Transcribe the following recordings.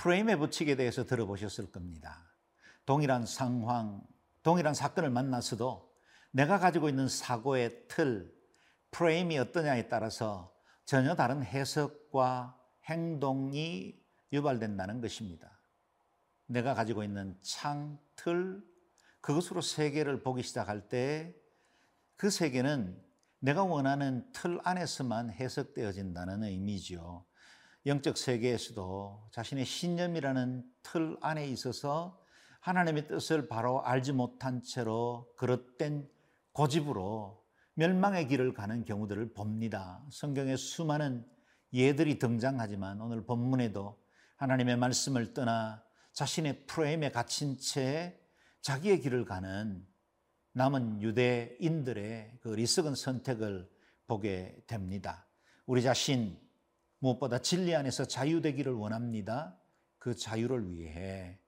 프레임의 법칙에 대해서 들어보셨을 겁니다. 동일한 상황, 동일한 사건을 만났어도 내가 가지고 있는 사고의 틀, 프레임이 어떠냐에 따라서 전혀 다른 해석과 행동이 유발된다는 것입니다. 내가 가지고 있는 창, 틀, 그것으로 세계를 보기 시작할 때 그 세계는 내가 원하는 틀 안에서만 해석되어진다는 의미지요. 영적 세계에서도 자신의 신념이라는 틀 안에 있어서 하나님의 뜻을 바로 알지 못한 채로 그릇된 고집으로 멸망의 길을 가는 경우들을 봅니다. 성경에 수많은 예들이 등장하지만 오늘 본문에도 하나님의 말씀을 떠나 자신의 프레임에 갇힌 채 자기의 길을 가는 남은 유대인들의 그 리석은 선택을 보게 됩니다. 우리 자신 무엇보다 진리 안에서 자유되기를 원합니다. 그 자유를 위해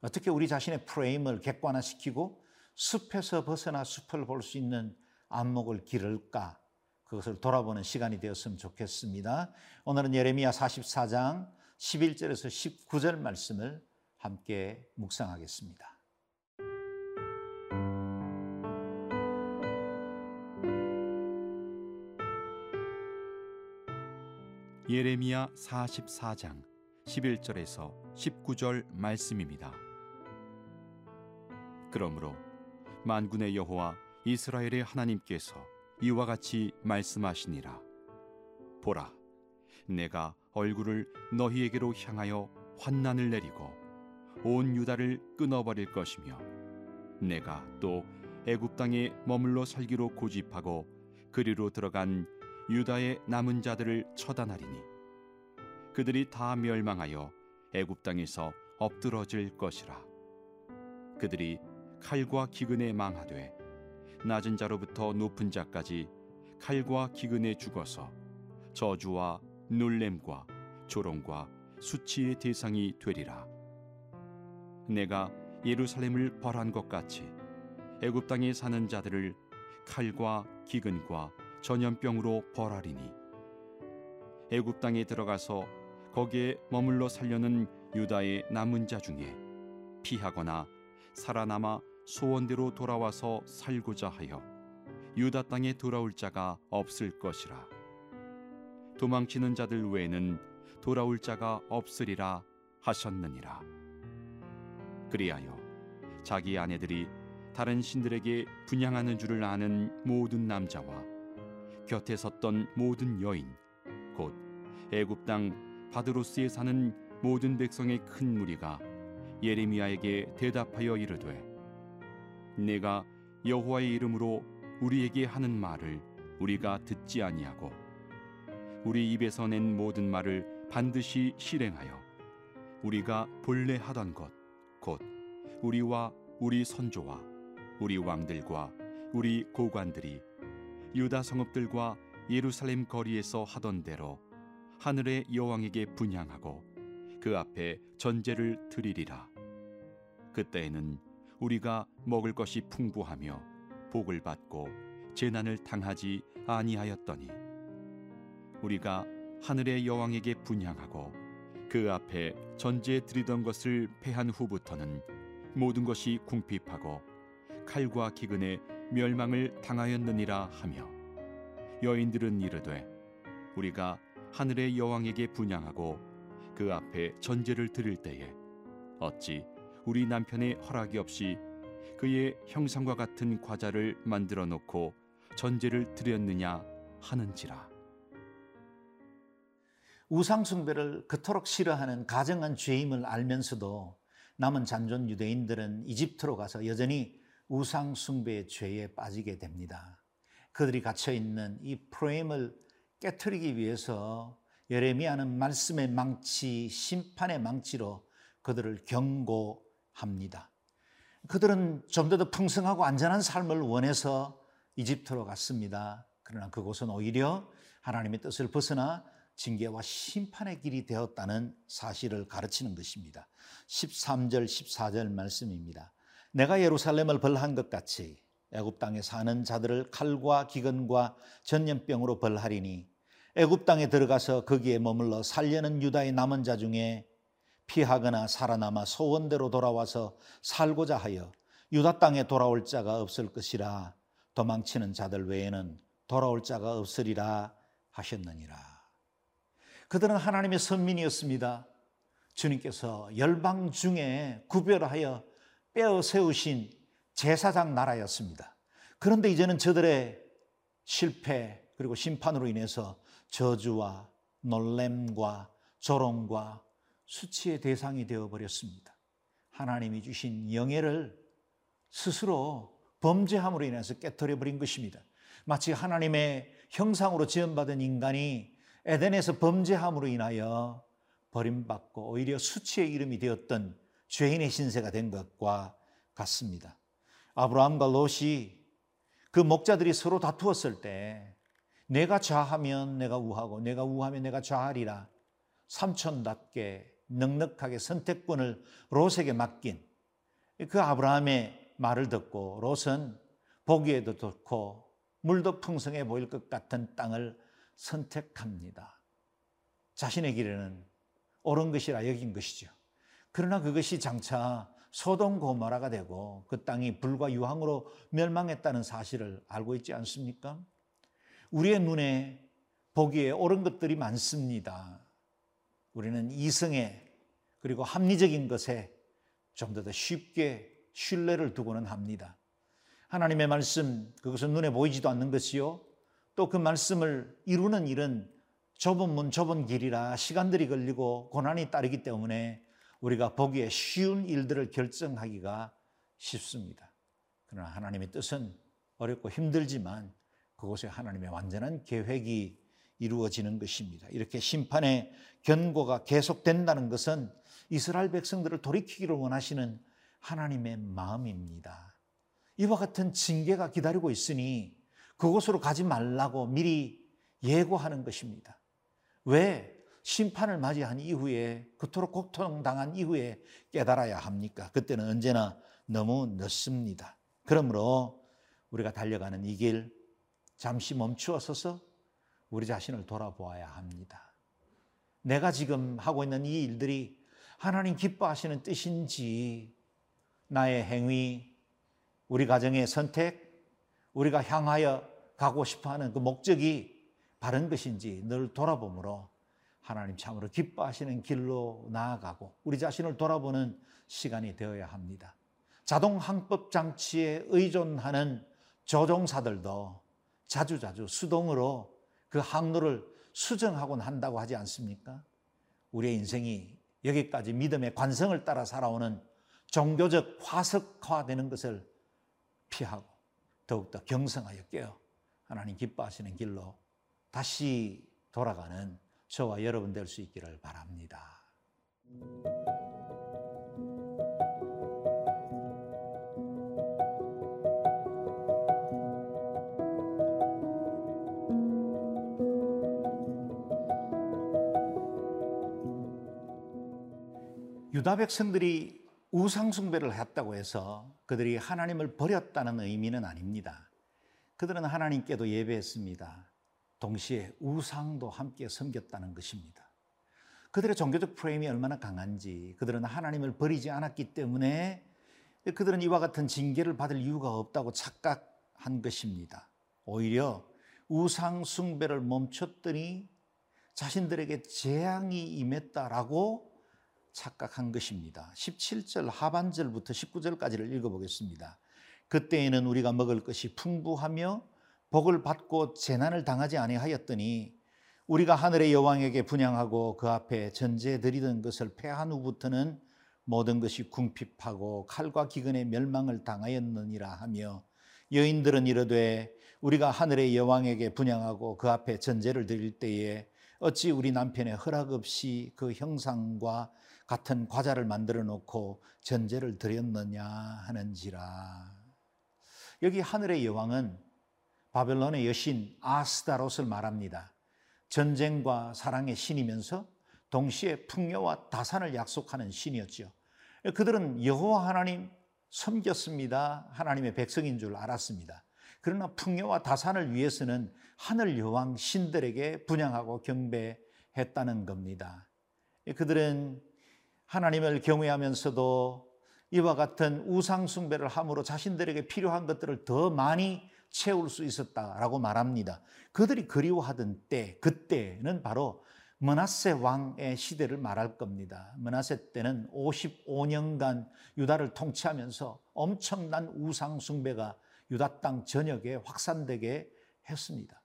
어떻게 우리 자신의 프레임을 객관화시키고 숲에서 벗어나 숲을 볼 수 있는 안목을 기를까? 그것을 돌아보는 시간이 되었으면 좋겠습니다. 오늘은 예레미야 44장 11절에서 19절 말씀을 함께 묵상하겠습니다. 예레미야 44장 11절에서 19절 말씀입니다. 그러므로 만군의 여호와 이스라엘의 하나님께서 이와 같이 말씀하시니라 보라 내가 얼굴을 너희에게로 향하여 환난을 내리고 온 유다를 끊어버릴 것이며 내가 또 애굽 땅에 머물러 살기로 고집하고 그리로 들어간 유다의 남은 자들을 처단하리니 그들이 다 멸망하여 애굽 땅에서 엎드러질 것이라. 그들이 칼과 기근에 망하되 낮은 자로부터 높은 자까지 칼과 기근에 죽어서 저주와 놀램과 조롱과 수치의 대상이 되리라. 내가 예루살렘을 벌한 것 같이 애굽 땅에 사는 자들을 칼과 기근과 전염병으로 벌하리니. 애굽 땅에 들어가서 거기에 머물러 살려는 유다의 남은 자 중에 피하거나 살아남아 소원대로 돌아와서 살고자 하여 유다 땅에 돌아올 자가 없을 것이라. 도망치는 자들 외에는 돌아올 자가 없으리라 하셨느니라. 그리하여 자기 아내들이 다른 신들에게 분양하는 줄을 아는 모든 남자와 곁에 섰던 모든 여인 곧 애굽 땅 바드로스에 사는 모든 백성의 큰 무리가 예레미야에게 대답하여 이르되 내가 여호와의 이름으로 우리에게 하는 말을 우리가 듣지 아니하고 우리 입에서 낸 모든 말을 반드시 실행하여 우리가 본래 하던 것 곧 우리와 우리 선조와 우리 왕들과 우리 고관들이 유다 성읍들과 예루살렘 거리에서 하던 대로 하늘의 여왕에게 분향하고 그 앞에 전제를 드리리라. 그때에는 우리가 먹을 것이 풍부하며 복을 받고 재난을 당하지 아니하였더니 우리가 하늘의 여왕에게 분향하고 그 앞에 전제 드리던 것을 패한 후부터는 모든 것이 궁핍하고 칼과 기근에 멸망을 당하였느니라 하며 여인들은 이르되 우리가 하늘의 여왕에게 분향하고 그 앞에 전제를 드릴 때에 어찌 우리 남편의 허락이 없이 그의 형상과 같은 과자를 만들어 놓고 전제를 드렸느냐 하는지라. 우상 숭배를 그토록 싫어하는 가정한 죄임을 알면서도 남은 잔존 유대인들은 이집트로 가서 여전히 우상숭배의 죄에 빠지게 됩니다. 그들이 갇혀 있는 이 프레임을 깨뜨리기 위해서 예레미야는 말씀의 망치, 심판의 망치로 그들을 경고 합니다. 그들은 좀 더 풍성하고 안전한 삶을 원해서 이집트로 갔습니다. 그러나 그곳은 오히려 하나님의 뜻을 벗어나 징계와 심판의 길이 되었다는 사실을 가르치는 것입니다. 13절, 14절 말씀입니다. 내가 예루살렘을 벌한 것 같이 애굽 땅에 사는 자들을 칼과 기근과 전염병으로 벌하리니 애굽 땅에 들어가서 거기에 머물러 살려는 유다의 남은 자 중에 피하거나 살아남아 소원대로 돌아와서 살고자 하여 유다 땅에 돌아올 자가 없을 것이라 도망치는 자들 외에는 돌아올 자가 없으리라 하셨느니라. 그들은 하나님의 선민이었습니다. 주님께서 열방 중에 구별하여 빼어 세우신 제사장 나라였습니다. 그런데 이제는 저들의 실패 그리고 심판으로 인해서 저주와 놀램과 조롱과 수치의 대상이 되어 버렸습니다. 하나님이 주신 영예를 스스로 범죄함으로 인해서 깨뜨려 버린 것입니다. 마치 하나님의 형상으로 지음받은 인간이 에덴에서 범죄함으로 인하여 버림받고 오히려 수치의 이름이 되었던 죄인의 신세가 된 것과 같습니다. 아브라함과 롯이 그 목자들이 서로 다투었을 때 내가 좌하면 내가 우하고 내가 우하면 내가 좌하리라 삼촌답게 넉넉하게 선택권을 롯에게 맡긴 그 아브라함의 말을 듣고 롯은 보기에도 좋고 물도 풍성해 보일 것 같은 땅을 선택합니다. 자신의 길에는 옳은 것이라 여긴 것이죠. 그러나 그것이 장차 소돔 고모라가 되고 그 땅이 불과 유황으로 멸망했다는 사실을 알고 있지 않습니까? 우리의 눈에 보기에 옳은 것들이 많습니다. 우리는 이성에 그리고 합리적인 것에 좀 더 쉽게 신뢰를 두고는 합니다. 하나님의 말씀, 그것은 눈에 보이지도 않는 것이요. 또 그 말씀을 이루는 일은 좁은 문, 좁은 길이라 시간들이 걸리고 고난이 따르기 때문에 우리가 보기에 쉬운 일들을 결정하기가 쉽습니다. 그러나 하나님의 뜻은 어렵고 힘들지만 그곳에 하나님의 완전한 계획이 이루어지는 것입니다. 이렇게 심판의 견고가 계속된다는 것은 이스라엘 백성들을 돌이키기를 원하시는 하나님의 마음입니다. 이와 같은 징계가 기다리고 있으니 그곳으로 가지 말라고 미리 예고하는 것입니다. 왜 심판을 맞이한 이후에 그토록 고통당한 이후에 깨달아야 합니까? 그때는 언제나 너무 늦습니다. 그러므로 우리가 달려가는 이 길 잠시 멈추어 서서 우리 자신을 돌아보아야 합니다. 내가 지금 하고 있는 이 일들이 하나님 기뻐하시는 뜻인지 나의 행위, 우리 가정의 선택, 우리가 향하여 가고 싶어 하는 그 목적이 바른 것인지 늘 돌아보므로 하나님 참으로 기뻐하시는 길로 나아가고 우리 자신을 돌아보는 시간이 되어야 합니다. 자동 항법 장치에 의존하는 조종사들도 자주자주 수동으로 그 항로를 수정하곤 한다고 하지 않습니까? 우리의 인생이 여기까지 믿음의 관성을 따라 살아오는 종교적 화석화되는 것을 피하고 더욱더 경성하여 깨어 하나님 기뻐하시는 길로 다시 돌아가는 저와 여러분 될 수 있기를 바랍니다. 유다 백성들이 우상숭배를 했다고 해서 그들이 하나님을 버렸다는 의미는 아닙니다. 그들은 하나님께도 예배했습니다. 동시에 우상도 함께 섬겼다는 것입니다. 그들의 종교적 프레임이 얼마나 강한지 그들은 하나님을 버리지 않았기 때문에 그들은 이와 같은 징계를 받을 이유가 없다고 착각한 것입니다. 오히려 우상 숭배를 멈췄더니 자신들에게 재앙이 임했다라고 착각한 것입니다. 17절 하반절부터 19절까지를 읽어보겠습니다. 그때에는 우리가 먹을 것이 풍부하며 복을 받고 재난을 당하지 아니하였더니 우리가 하늘의 여왕에게 분양하고 그 앞에 전제 드리던 것을 패한 후부터는 모든 것이 궁핍하고 칼과 기근의 멸망을 당하였느니라 하며 여인들은 이르되 우리가 하늘의 여왕에게 분양하고 그 앞에 전제를 드릴 때에 어찌 우리 남편의 허락 없이 그 형상과 같은 과자를 만들어 놓고 전제를 드렸느냐 하는지라. 여기 하늘의 여왕은 바벨론의 여신 아스다롯을 말합니다. 전쟁과 사랑의 신이면서 동시에 풍요와 다산을 약속하는 신이었죠. 그들은 여호와 하나님 섬겼습니다. 하나님의 백성인 줄 알았습니다. 그러나 풍요와 다산을 위해서는 하늘 여왕 신들에게 분양하고 경배했다는 겁니다. 그들은 하나님을 경외하면서도 이와 같은 우상 숭배를 함으로 자신들에게 필요한 것들을 더 많이 채울 수 있었다라고 말합니다. 그들이 그리워하던 때, 그때는 바로 머나세 왕의 시대를 말할 겁니다. 머나세 때는 55년간 유다를 통치하면서 엄청난 우상 숭배가 유다 땅 전역에 확산되게 했습니다.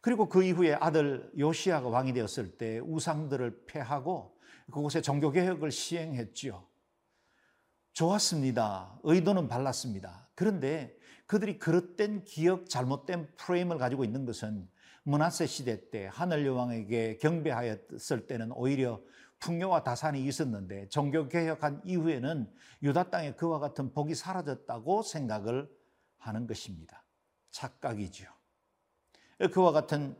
그리고 그 이후에 아들 요시아가 왕이 되었을 때 우상들을 패하고 그곳에 종교 개혁을 시행했지요. 좋았습니다. 의도는 발랐습니다. 그런데 그들이 그릇된 기억, 잘못된 프레임을 가지고 있는 것은 문하세 시대 때 하늘 여왕에게 경배하였을 때는 오히려 풍요와 다산이 있었는데 종교 개혁한 이후에는 유다 땅에 그와 같은 복이 사라졌다고 생각을 하는 것입니다. 착각이죠. 그와 같은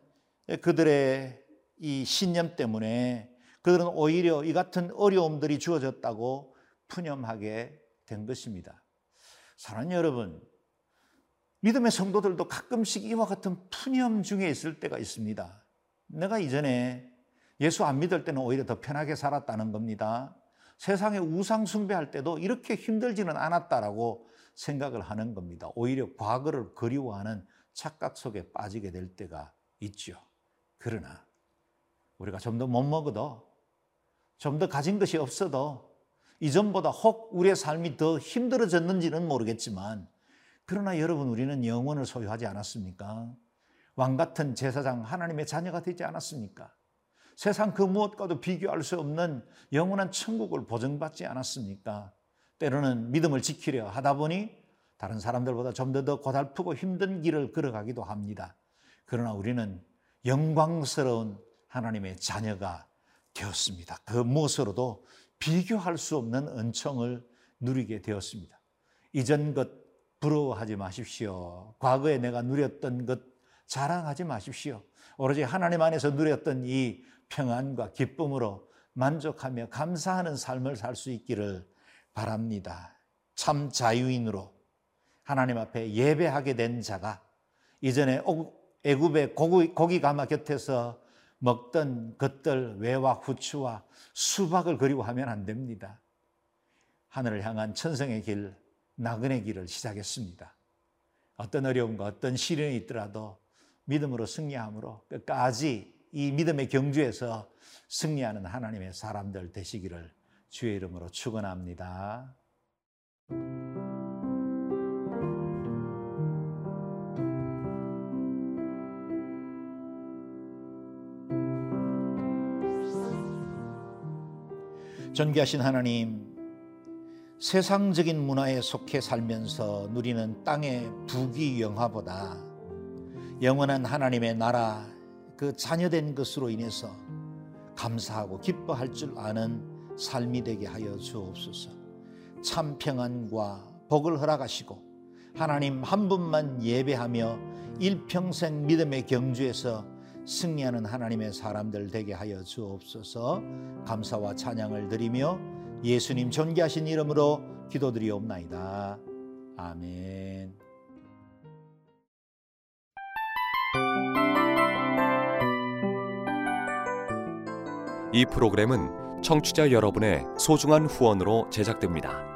그들의 이 신념 때문에 그들은 오히려 이 같은 어려움들이 주어졌다고 푸념하게 된 것입니다. 사랑하는 여러분, 믿음의 성도들도 가끔씩 이와 같은 푸념 중에 있을 때가 있습니다. 내가 이전에 예수 안 믿을 때는 오히려 더 편하게 살았다는 겁니다. 세상에 우상 숭배할 때도 이렇게 힘들지는 않았다라고 생각을 하는 겁니다. 오히려 과거를 그리워하는 착각 속에 빠지게 될 때가 있죠. 그러나 우리가 좀 더 못 먹어도 좀 더 가진 것이 없어도 이전보다 혹 우리의 삶이 더 힘들어졌는지는 모르겠지만 그러나 여러분 우리는 영원을 소유하지 않았습니까? 왕 같은 제사장 하나님의 자녀가 되지 않았습니까? 세상 그 무엇과도 비교할 수 없는 영원한 천국을 보증받지 않았습니까? 때로는 믿음을 지키려 하다 보니 다른 사람들보다 좀 더 고달프고 힘든 길을 걸어가기도 합니다. 그러나 우리는 영광스러운 하나님의 자녀가 되었습니다. 그 무엇으로도 비교할 수 없는 은총을 누리게 되었습니다. 이전 것 부러워하지 마십시오. 과거에 내가 누렸던 것 자랑하지 마십시오. 오로지 하나님 안에서 누렸던 이 평안과 기쁨으로 만족하며 감사하는 삶을 살 수 있기를 바랍니다. 참 자유인으로 하나님 앞에 예배하게 된 자가 이전에 애굽의 고기, 가마 곁에서 먹던 것들 외와 후추와 수박을 그리워하면 안 됩니다. 하늘을 향한 천성의 길, 나그네 길을 시작했습니다. 어떤 어려움과 어떤 시련이 있더라도 믿음으로 승리함으로 끝까지 이 믿음의 경주에서 승리하는 하나님의 사람들 되시기를 주의 이름으로 축원합니다. 존귀하신 하나님, 세상적인 문화에 속해 살면서 누리는 땅의 부귀 영화보다 영원한 하나님의 나라 그 자녀된 것으로 인해서 감사하고 기뻐할 줄 아는 삶이 되게 하여 주옵소서. 참 평안과 복을 허락하시고 하나님 한 분만 예배하며 일평생 믿음의 경주에서 승리하는 하나님의 사람들 되게 하여 주옵소서 감사와 찬양을 드리며 예수님 존귀하신 이름으로 기도드리옵나이다. 아멘. 이 프로그램은 청취자 여러분의 소중한 후원으로 제작됩니다.